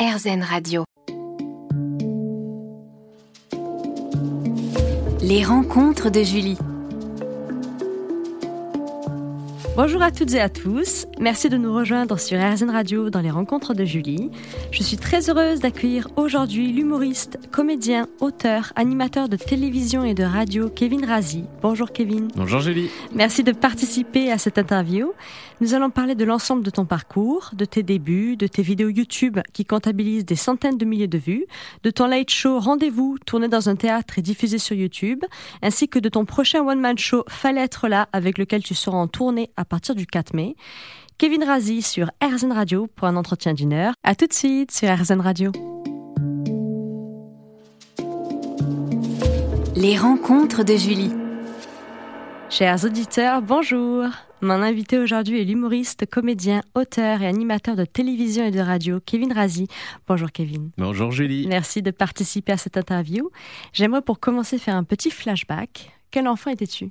RZN Radio. Les rencontres de Julie. Bonjour à toutes et à tous. Merci de nous rejoindre sur RZN Radio dans les rencontres de Julie. Je suis très heureuse d'accueillir aujourd'hui l'humoriste, comédien, auteur, animateur de télévision et de radio Kevin Razi. Bonjour Kevin. Bonjour Julie. Merci de participer à cette interview. Nous allons parler de l'ensemble de ton parcours, de tes débuts, de tes vidéos YouTube qui comptabilisent des centaines de milliers de vues, de ton late show Rendez-vous tourné dans un théâtre et diffusé sur YouTube, ainsi que de ton prochain one-man show Fallait être là avec lequel tu seras en tournée à partir du 4 mai. Kevin Razi sur RZN Radio pour un entretien d'une heure. À tout de suite sur RZN Radio. Les rencontres de Julie. Chers auditeurs, bonjour. Mon invité aujourd'hui est l'humoriste, comédien, auteur et animateur de télévision et de radio, Kevin Razi. Bonjour Kevin. Bonjour Julie. Merci de participer à cette interview. J'aimerais pour commencer faire un petit flashback. Quel enfant étais-tu?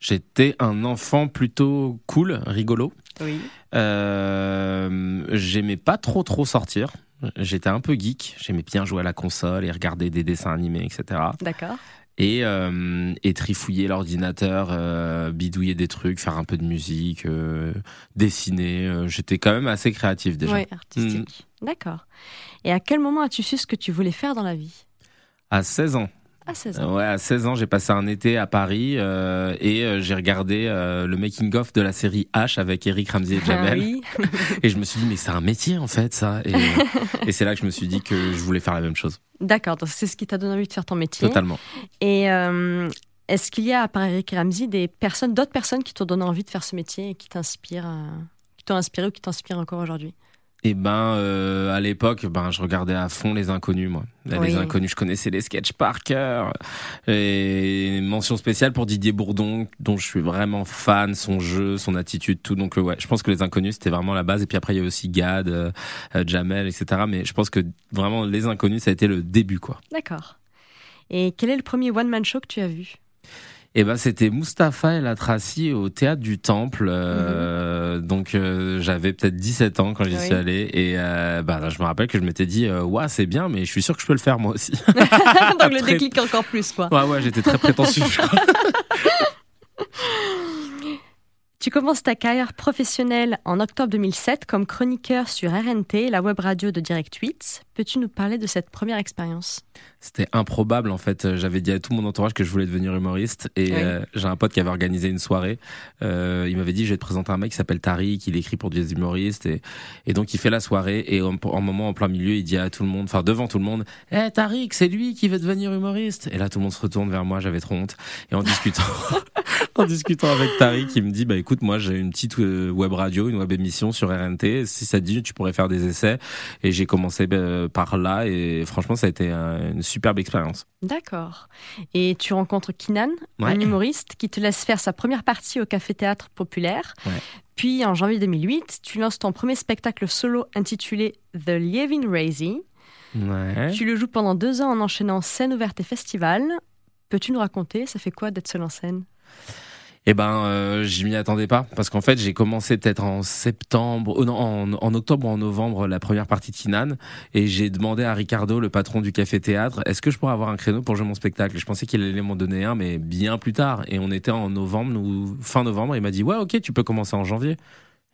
J'étais un enfant plutôt cool, rigolo. Oui. Euh, j'aimais pas trop trop sortir. J'étais un peu geek. J'aimais bien jouer à la console et regarder des dessins animés, etc. D'accord. Et, euh, et trifouiller l'ordinateur, euh, bidouiller des trucs, faire un peu de musique, euh, dessiner. J'étais quand même assez créatif déjà. Oui, artistique. D'accord. Et à quel moment as-tu su ce que tu voulais faire dans la vie? À 16 ans. À 16 Euh, ans. Ouais, à 16 ans, j'ai passé un été à Paris euh, et euh, j'ai regardé euh, le making-of de la série H avec Eric Ramsey et Ah Jamel. oui. Et je me suis dit, mais c'est un métier en fait, ça. Et, et c'est là que je me suis dit que je voulais faire la même chose. D'accord, donc c'est ce qui t'a donné envie de faire ton métier. Totalement. Et euh, est-ce qu'il y a, à part Eric Ramsey, des personnes, d'autres personnes qui t'ont donné envie de faire ce métier et qui t'inspirent, euh, qui t'ont inspiré ou qui t'inspirent encore aujourd'hui? Et ben, euh, à l'époque, ben, je regardais à fond les inconnus, moi. Là, Oui. Les inconnus, je connaissais les sketchs par cœur. Et mention spéciale pour Didier Bourdon, dont je suis vraiment fan, son jeu, son attitude, tout. Donc, euh, ouais, je pense que les inconnus, c'était vraiment la base. Et puis après, il y a aussi Gad, euh, Jamel, etc. Mais je pense que vraiment, les inconnus, ça a été le début, quoi. D'accord. Et quel est le premier one-man show que tu as vu? Et ben c'était Mustapha El Atrassi au théâtre du Temple. euh, Donc euh, j'avais peut-être 17 ans quand j'y Oui. suis allé et euh, là, je me rappelle que je m'étais dit ouais c'est bien mais je suis sûr que je peux le faire moi aussi. Donc le déclic encore plus, quoi. ouais ouais j'étais très prétentieux. je crois. Tu commences ta carrière professionnelle en octobre 2007 comme chroniqueur sur RNT, la web radio de Direct 8. Peux-tu nous parler de cette première expérience? C'était improbable en fait. J'avais dit à tout mon entourage que je voulais devenir humoriste et Oui. euh, j'ai un pote qui avait organisé une soirée. Euh, il m'avait dit je vais te présenter un mec qui s'appelle Tariq, il écrit pour des humoristes et, et donc il fait la soirée et en, en moment en plein milieu il dit à tout le monde, enfin devant tout le monde, Eh Tariq c'est lui qui veut devenir humoriste. Et là tout le monde se retourne vers moi, j'avais trop honte et en discutant en discutant avec Tariq il me dit bah écoute moi j'ai une petite euh, web radio, une web émission sur RNT. Si ça te dit tu pourrais faire des essais et j'ai commencé bah, par là et franchement ça a été un- une superbe expérience. D'accord. Et tu rencontres Kinan, Ouais. un humoriste qui te laisse faire sa première partie au Café Théâtre Populaire. Ouais. Puis en janvier 2008, tu lances ton premier spectacle solo intitulé The Lievin Razy. Ouais. Tu le joues pendant deux ans en enchaînant scène ouverte et festival. Peux-tu nous raconter, ça fait quoi d'être seul en scène? Eh ben, euh, je m'y attendais pas parce qu'en fait, j'ai commencé peut-être en septembre, oh non, en, en octobre ou en novembre la première partie de Kinan et j'ai demandé à Ricardo, le patron du café théâtre, est-ce que je pourrais avoir un créneau pour jouer mon spectacle? Je pensais qu'il allait m'en donner un, mais bien plus tard. Et on était en novembre, ou fin novembre. Il m'a dit ouais, ok, tu peux commencer en janvier.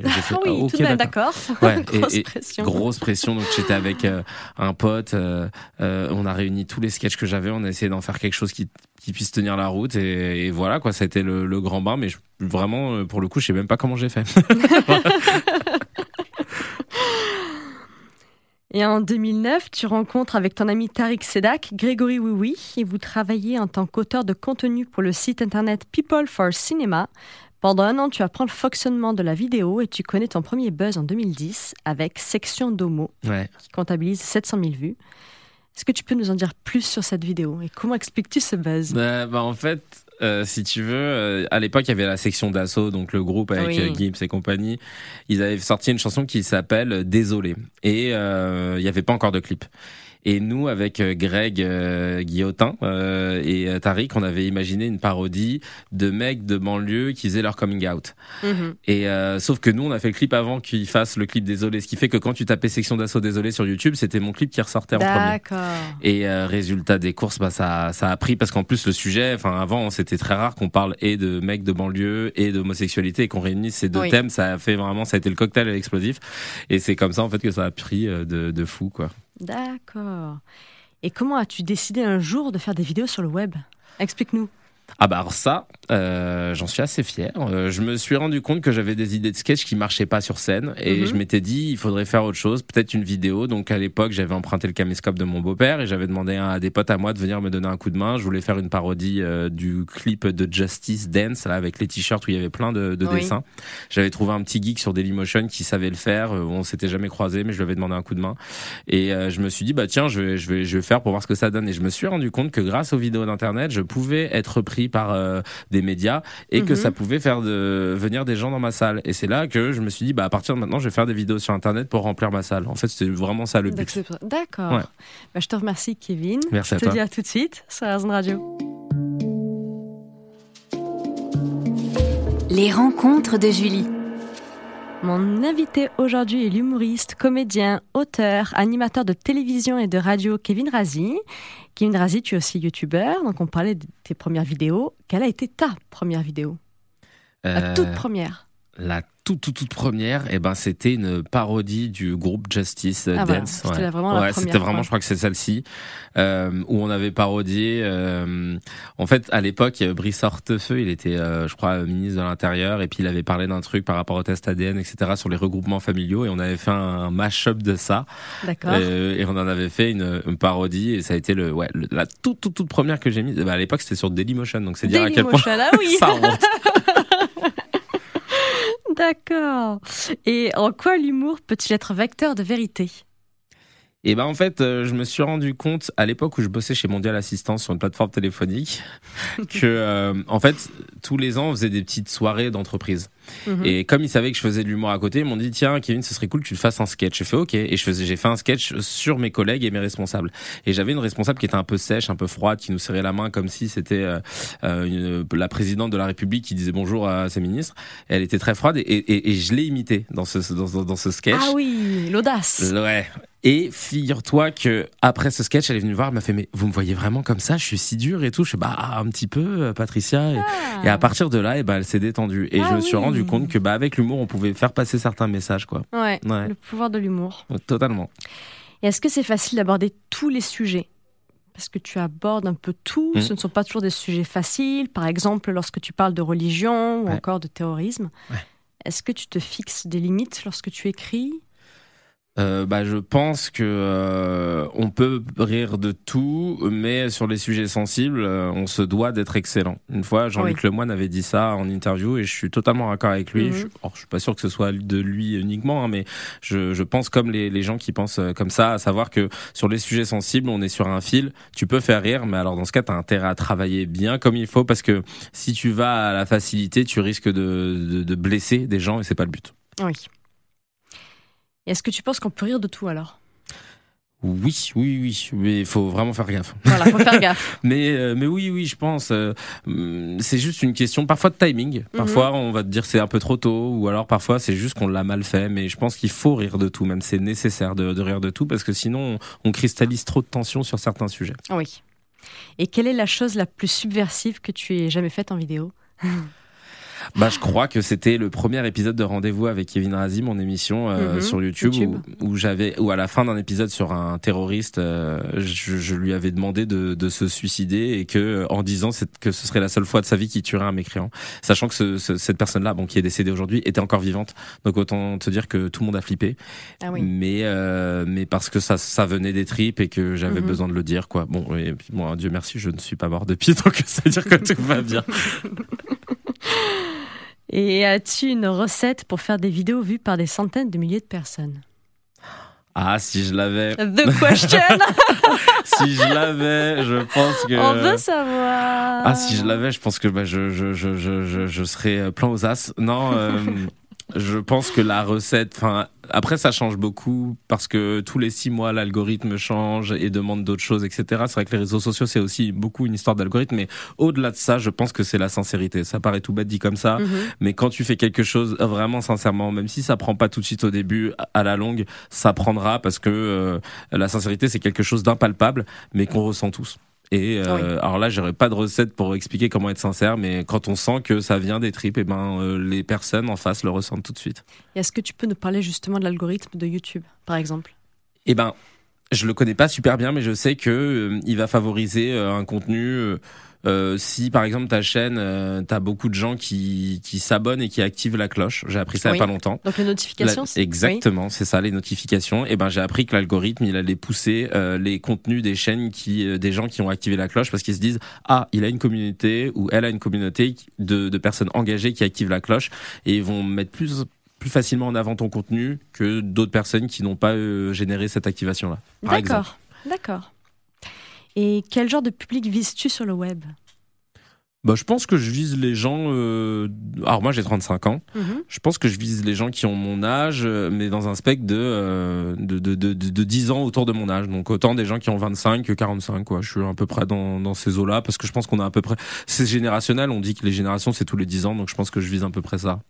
Et là, fait, Ah oui, Ah, ok, tout de même d'accord. Ouais, Grosse et pression. Grosse pression. Donc j'étais avec euh, un pote. euh, euh, on a réuni tous les sketchs que j'avais. On a essayé d'en faire quelque chose qui, qui puisse tenir la route. Et, et voilà quoi. Ça a été le, le grand bain. Mais je- vraiment, pour le coup, je sais même pas comment j'ai fait. Et en 2009, tu rencontres avec ton ami Tariq Sedak Grégory Oui et vous travaillez en tant qu'auteur de contenu pour le site internet People for Cinema. Pendant un an, tu apprends le fonctionnement de la vidéo et tu connais ton premier buzz en 2010 avec Section Domo Ouais. qui comptabilise 700 000 vues. Est-ce que tu peux nous en dire plus sur cette vidéo et comment expliques-tu ce buzz? Bah, bah, en fait, euh, si tu veux, euh, à l'époque, il y avait la section d'assaut, donc le groupe avec Oui. euh, Gibbs et compagnie. Ils avaient sorti une chanson qui s'appelle Désolé. Et euh, il n'y avait pas encore de clip. Et nous, avec euh, Greg euh, Guillotin euh, et euh, Tariq, on avait imaginé une parodie de mecs de banlieue qui faisaient leur coming out. Mhm. Et euh, sauf que nous, on a fait le clip avant qu'ils fassent le clip Désolé, ce qui fait que quand tu tapais section d'assaut Désolé sur YouTube, c'était mon clip qui ressortait en premier. Et euh, résultat des courses, bah ça, ça a pris parce qu'en plus le sujet, enfin avant c'était très rare qu'on parle et de mecs de banlieue et d'homosexualité et qu'on réunisse ces deux Oui. thèmes. Ça a fait vraiment, ça a été le cocktail à l'explosif. Et c'est comme ça en fait que ça a pris de, de fou quoi. D'accord. Et comment as-tu décidé un jour de faire des vidéos sur le web? Explique-nous. Ah bah alors ça, euh, j'en suis assez fier. Euh, je me suis rendu compte que j'avais des idées de sketch qui marchaient pas sur scène et Mhm. je m'étais dit il faudrait faire autre chose, peut-être une vidéo. Donc à l'époque j'avais emprunté le caméscope de mon beau-père et j'avais demandé à des potes à moi de venir me donner un coup de main. Je voulais faire une parodie euh, du clip de Justice Dance là avec les t-shirts où il y avait plein de, de Oui. dessins. J'avais trouvé un petit geek sur Dailymotion qui savait le faire. Euh, on s'était jamais croisé mais je lui avais demandé un coup de main et euh, je me suis dit bah tiens je vais je vais je vais faire pour voir ce que ça donne et je me suis rendu compte que grâce aux vidéos d'internet je pouvais être pris par euh, des médias et que Mhm. ça pouvait faire de venir des gens dans ma salle et c'est là que je me suis dit bah à partir de maintenant je vais faire des vidéos sur internet pour remplir ma salle en fait c'est vraiment ça le but D'accord. Ouais. Bah, je te remercie, Kevin. Merci je à te toi. dis à tout de suite sur Airzone Radio. Les rencontres de Julie. Mon invité aujourd'hui est l'humoriste, comédien, auteur, animateur de télévision et de radio Kevin Razi. Kevin Razi, tu es aussi youtubeur, donc on parlait de tes premières vidéos. Quelle a été ta première vidéo? La Euh, toute première. La toute toute toute première et ben c'était une parodie du groupe Justice euh, Ah, voilà. Dance C'était la- vraiment la Ouais, première, c'était vraiment je crois que c'est celle-ci euh, où on avait parodié euh, en fait à l'époque Brice Hortefeux il était euh, je crois ministre de l'intérieur et puis il avait parlé d'un truc par rapport au test ADN etc sur les regroupements familiaux et on avait fait un mash-up de ça D'accord. Et on en avait fait une, une parodie et ça a été le ouais le- la toute toute toute première que j'ai mise bah, à l'époque c'était sur Dailymotion donc c'est dire à quel point ah oui ça remonte. D'accord. Et en quoi l'humour peut-il être vecteur de vérité? Et ben en fait, euh, je me suis rendu compte à l'époque où je bossais chez Mondial Assistance sur une plateforme téléphonique que euh, en fait tous les ans on faisait des petites soirées d'entreprise. Mhm. Et comme ils savaient que je faisais de l'humour à côté, ils m'ont dit tiens Kevin, ce serait cool que tu fasses un sketch. J'ai fait ok et je faisais j'ai fait un sketch sur mes collègues et mes responsables. Et j'avais une responsable qui était un peu sèche, un peu froide, qui nous serrait la main comme si c'était euh, euh, la présidente de la République qui disait bonjour à ses ministres. Et elle était très froide et, et, et je l'ai imitée dans ce dans, dans ce sketch. Ah oui, l'audace. Ouais. Et figure-toi que après ce sketch, elle est venue me voir, elle m'a fait mais vous me voyez vraiment comme ça? Je suis si dur et tout. Je fais bah un petit peu, euh, Patricia. Et, Ah. et à partir de là, et ben elle s'est détendue. Et Ah je me suis rendu compte que bah avec l'humour, on pouvait faire passer certains messages quoi. Ouais, Ouais. le pouvoir de l'humour. Totalement. Et est-ce que c'est facile d'aborder tous les sujets? Parce que tu abordes un peu tout, Mhm. ce ne sont pas toujours des sujets faciles. Par exemple, lorsque tu parles de religion ou Ouais. encore de terrorisme. Ouais. Est-ce que tu te fixes des limites lorsque tu écris? Euh, bah, je pense que euh, on peut rire de tout, mais sur les sujets sensibles, euh, on se doit d'être excellent. Une fois, Jean-Luc Lemoyne avait dit ça en interview, et je suis totalement d'accord avec lui. Mhm. je, je suis pas sûr que ce soit de lui uniquement, hein, mais je, je pense comme les, les gens qui pensent comme ça, à savoir que sur les sujets sensibles, on est sur un fil. Tu peux faire rire, mais alors dans ce cas, tu as intérêt à travailler bien comme il faut, parce que si tu vas à la facilité, tu risques de, de, de blesser des gens, et c'est pas le but. Oui. Est-ce que tu penses qu'on peut rire de tout alors? Oui, oui, oui, mais il faut vraiment faire gaffe. Voilà, faut faire gaffe. Mais, euh, mais oui, oui, je pense. euh, hum, c'est juste une question parfois de timing. Parfois, on va te dire c'est un peu trop tôt, ou alors parfois c'est juste qu'on l'a mal fait. Mais je pense qu'il faut rire de tout, même c'est nécessaire de, de rire de tout, parce que sinon on, on cristallise trop de tension sur certains sujets. Oui. Et quelle est la chose la plus subversive que tu aies jamais faite en vidéo? Bah, je crois que c'était le premier épisode de Rendez-vous avec Kevin Razi, mon émission euh, Mhm, sur YouTube, YouTube. où, où j'avais, où à la fin d'un épisode sur un terroriste, euh, je, je lui avais demandé de, de se suicider et que, en disant c'est- que ce serait la seule fois de sa vie qu'il tuerait un mécréant, sachant que ce- ce- cette personne-là, bon, qui est décédée aujourd'hui, était encore vivante. Donc autant te dire que tout le monde a flippé, Ah oui. mais euh, mais parce que ça ça venait des tripes et que j'avais Mhm. besoin de le dire, quoi. Bon, et puis moi, Dieu merci, je ne suis pas mort depuis, donc ça veut dire que tout va bien. Et as-tu une recette pour faire des vidéos vues par des centaines de milliers de personnes? Ah, si je l'avais. The question si je l'avais, je pense que. On veut savoir Ah, si je l'avais, je pense que bah, je, je, je, je, serais plein aux as. Non, euh, Je pense que la recette, enfin, après ça change beaucoup parce que tous les six mois l'algorithme change et demande d'autres choses, etc. C'est vrai que les réseaux sociaux c'est aussi beaucoup une histoire d'algorithme, mais au-delà de ça, je pense que c'est la sincérité. Ça paraît tout bête dit comme ça, Mhm. mais quand tu fais quelque chose vraiment sincèrement, même si ça prend pas tout de suite au début, à la longue, ça prendra parce que euh, la sincérité c'est quelque chose d'impalpable, mais qu'on ressent tous. Et euh, alors là, j'aurais pas de recette pour expliquer comment être sincère, mais quand on sent que ça vient des tripes, et ben euh, les personnes en face le ressentent tout de suite. Est-ce que tu peux nous parler justement de l'algorithme de YouTube, par exemple? Eh ben, je le connais pas super bien, mais je sais que euh, il va favoriser euh, un contenu. euh, euh, si par exemple ta chaîne, euh, t'as beaucoup de gens qui, qui s'abonnent et qui activent la cloche. J'ai appris ça il y a pas longtemps. Donc les notifications La- exactement, c'est ça, les notifications. Et ben j'ai appris que l'algorithme il allait pousser euh, les contenus des chaînes qui, euh, des gens qui ont activé la cloche parce qu'ils se disent ah il a une communauté ou elle a une communauté de, de personnes engagées qui activent la cloche et ils vont mettre plus plus facilement en avant ton contenu que d'autres personnes qui n'ont pas euh, généré cette activation là. Par Oui. exemple. D'accord, d'accord. Et quel genre de public vises-tu sur le web? Bah, je pense que je vise les gens. euh, Alors moi j'ai 35 ans. Mhm. Je pense que je vise les gens qui ont mon âge, euh, mais dans un spectre de, euh, de, de, de, de, de 10 ans autour de mon âge. Donc autant des gens qui ont 25 que 45. Quoi. Je suis à peu près dans, dans ces eaux-là parce que je pense qu'on a à peu près. C'est générationnel. On dit que les générations c'est tous les 10 ans, donc je pense que je vise à peu près ça.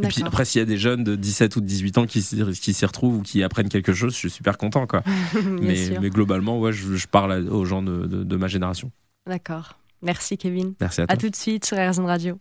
Et puis après, s'il y a des jeunes de 17 ou de 18 ans qui, s'y- qui s'y retrouvent ou qui apprennent quelque chose, je suis super content. Quoi. Mais, globalement, ouais, je, je parle aux gens de, de, de ma génération. D'accord. Merci Kevin. Merci à toi. À tout de suite sur RZN Radio.